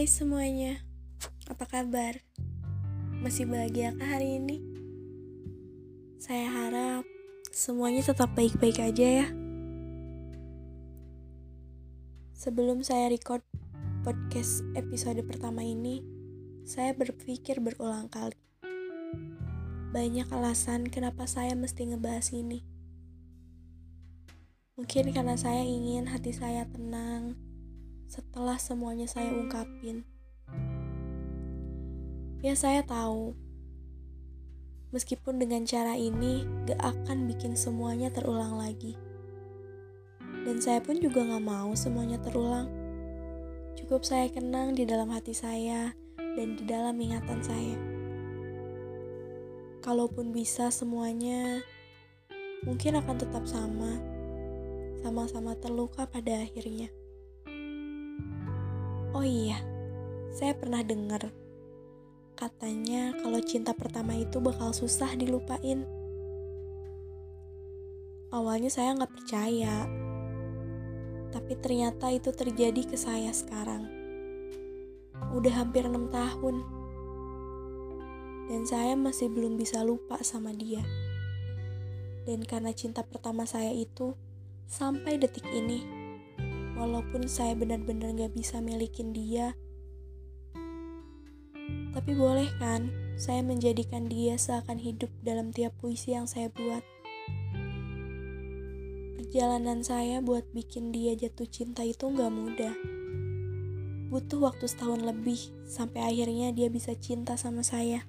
Hai semuanya, apa kabar? Masih bahagiakah hari ini? Saya harap semuanya tetap baik-baik aja ya. Sebelum saya record podcast episode pertama ini, saya berpikir berulang kali. Banyak alasan kenapa saya mesti ngebahas ini. Mungkin karena saya ingin hati saya tenang setelah semuanya saya ungkapin. Ya saya tahu, meskipun dengan cara ini gak akan bikin semuanya terulang lagi. Dan saya pun juga gak mau semuanya terulang. Cukup saya kenang di dalam hati saya dan di dalam ingatan saya. Kalaupun bisa semuanya, mungkin akan tetap sama sama-sama terluka pada akhirnya. Oh iya, saya pernah dengar katanya kalau cinta pertama itu bakal susah dilupain. Awalnya saya nggak percaya, tapi ternyata itu terjadi ke saya sekarang. Udah hampir enam tahun, dan saya masih belum bisa lupa sama dia. Dan karena cinta pertama saya itu, Sampai detik ini, walaupun saya benar-benar gak bisa milikin dia, tapi boleh kan saya menjadikan dia seakan hidup dalam tiap puisi yang saya buat. Perjalanan saya buat bikin dia jatuh cinta itu gak mudah. Butuh waktu setahun lebih sampai akhirnya dia bisa cinta sama saya.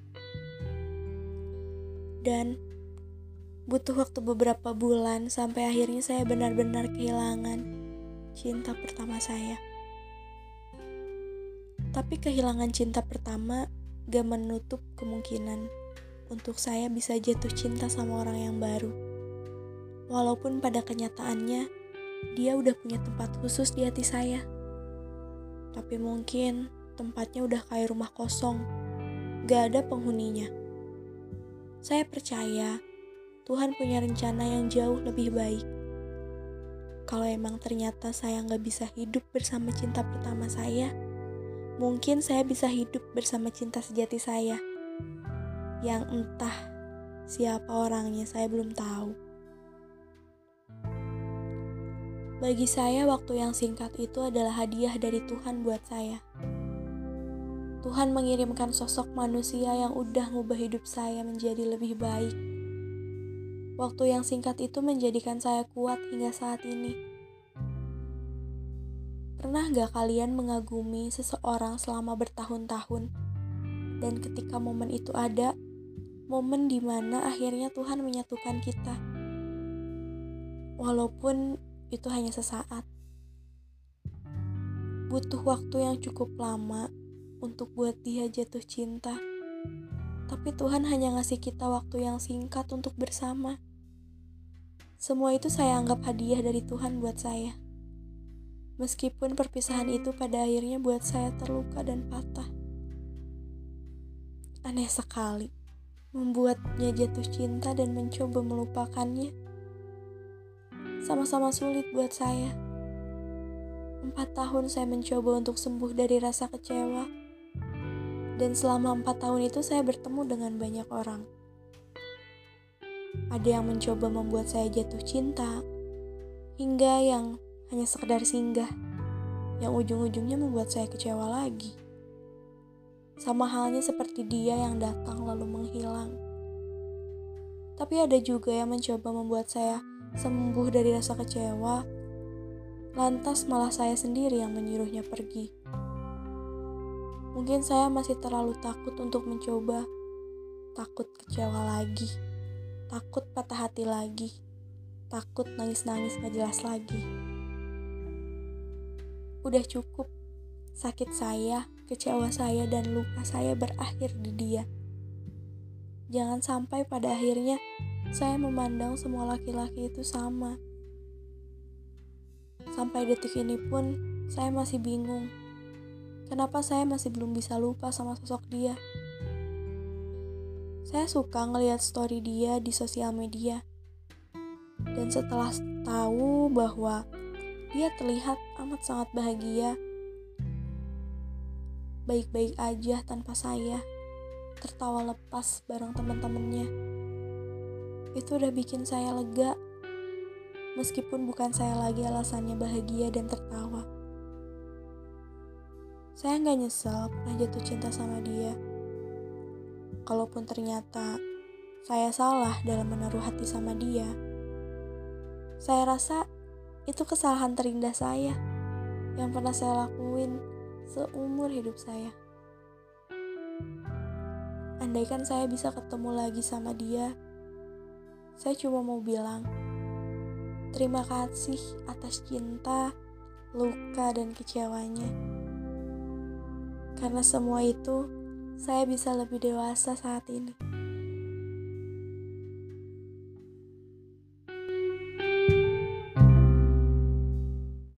Dan Butuh waktu beberapa bulan sampai akhirnya saya benar-benar kehilangan cinta pertama saya. Tapi kehilangan cinta pertama gak menutup kemungkinan untuk saya bisa jatuh cinta sama orang yang baru. Walaupun pada kenyataannya dia udah punya tempat khusus di hati saya. Tapi mungkin tempatnya udah kayak rumah kosong, gak ada penghuninya. Saya percaya Tuhan punya rencana yang jauh lebih baik. Kalau emang ternyata saya nggak bisa hidup bersama cinta pertama saya, mungkin saya bisa hidup bersama cinta sejati saya. Yang entah siapa orangnya saya belum tahu. Bagi saya, waktu yang singkat itu adalah hadiah dari Tuhan buat saya. Tuhan mengirimkan sosok manusia yang udah ngubah hidup saya menjadi lebih baik Waktu yang singkat itu menjadikan saya kuat hingga saat ini. Pernah gak kalian mengagumi seseorang selama bertahun-tahun? Dan ketika momen itu ada, momen di mana akhirnya Tuhan menyatukan kita. Walaupun itu hanya sesaat. Butuh waktu yang cukup lama untuk buat dia jatuh cinta. Tapi Tuhan hanya ngasih kita waktu yang singkat untuk bersama. Semua itu saya anggap hadiah dari Tuhan buat saya. Meskipun perpisahan itu pada akhirnya buat saya terluka dan patah. Aneh sekali, membuatnya jatuh cinta dan mencoba melupakannya. Sama-sama sulit buat saya. Empat tahun saya mencoba untuk sembuh dari rasa kecewa. Dan selama empat tahun itu saya bertemu dengan banyak orang ada yang mencoba membuat saya jatuh cinta, hingga yang hanya sekedar singgah, yang ujung-ujungnya membuat saya kecewa lagi. Sama halnya seperti dia yang datang lalu menghilang. Tapi ada juga yang mencoba membuat saya sembuh dari rasa kecewa, lantas malah saya sendiri yang menyuruhnya pergi. Mungkin saya masih terlalu takut untuk mencoba, takut kecewa lagi takut patah hati lagi, takut nangis-nangis gak jelas lagi. Udah cukup, sakit saya, kecewa saya, dan luka saya berakhir di dia. Jangan sampai pada akhirnya saya memandang semua laki-laki itu sama. Sampai detik ini pun saya masih bingung. Kenapa saya masih belum bisa lupa sama sosok dia? Saya suka ngelihat story dia di sosial media. Dan setelah tahu bahwa dia terlihat amat sangat bahagia, baik-baik aja tanpa saya, tertawa lepas bareng teman-temannya. Itu udah bikin saya lega, meskipun bukan saya lagi alasannya bahagia dan tertawa. Saya nggak nyesel pernah jatuh cinta sama dia. Kalaupun ternyata saya salah dalam menaruh hati sama dia, saya rasa itu kesalahan terindah saya yang pernah saya lakuin seumur hidup saya. Andaikan saya bisa ketemu lagi sama dia, saya cuma mau bilang terima kasih atas cinta, luka, dan kecewanya. Karena semua itu, saya bisa lebih dewasa saat ini.